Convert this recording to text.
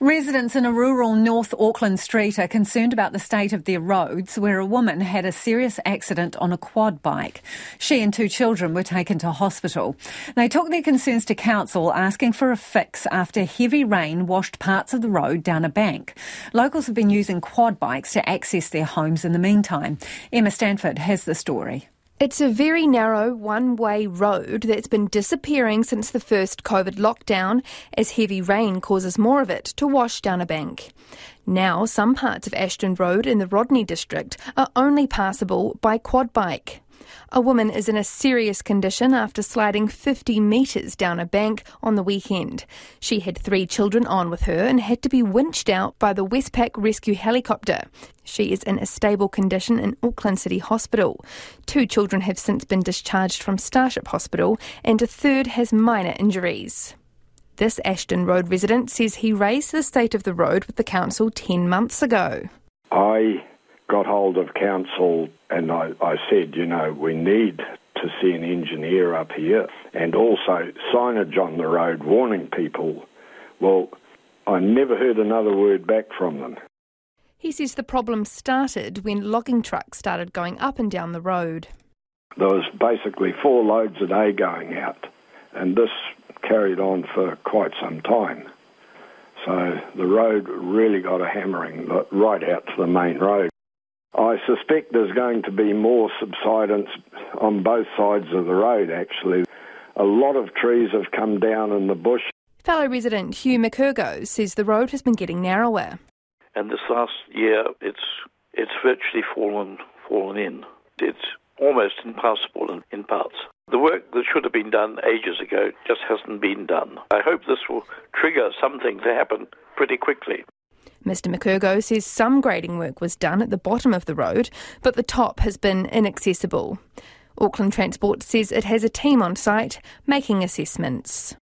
Residents in a rural North Auckland street are concerned about the state of their roads, where a woman had a serious accident on a quad bike. She and two children were taken to hospital. They took their concerns to council, asking for a fix after heavy rain washed parts of the road down a bank. Locals have been using quad bikes to access their homes in the meantime. Emma Stanford has the story. It's a very narrow one way road that's been disappearing since the first COVID lockdown as heavy rain causes more of it to wash down a bank. Now, some parts of Ashton Road in the Rodney district are only passable by quad bike. A woman is in a serious condition after sliding 50 metres down a bank on the weekend. She had three children on with her and had to be winched out by the Westpac rescue helicopter. She is in a stable condition in Auckland City Hospital. Two children have since been discharged from Starship Hospital, and a third has minor injuries. This Ashton Road resident says he raised the state of the road with the council 10 months ago. I got hold of council and I, I said, you know, we need to see an engineer up here and also signage on the road warning people. Well, I never heard another word back from them. He says the problem started when logging trucks started going up and down the road. There was basically four loads a day going out, and this carried on for quite some time. So the road really got a hammering right out to the main road. I suspect there's going to be more subsidence on both sides of the road, actually. A lot of trees have come down in the bush. Fellow resident Hugh McCurgo says the road has been getting narrower. And this last year, it's it's virtually fallen fallen in. It's almost impassable in, in parts. The work that should have been done ages ago just hasn't been done. I hope this will trigger something to happen pretty quickly. Mr McCurgo says some grading work was done at the bottom of the road, but the top has been inaccessible. Auckland Transport says it has a team on site making assessments.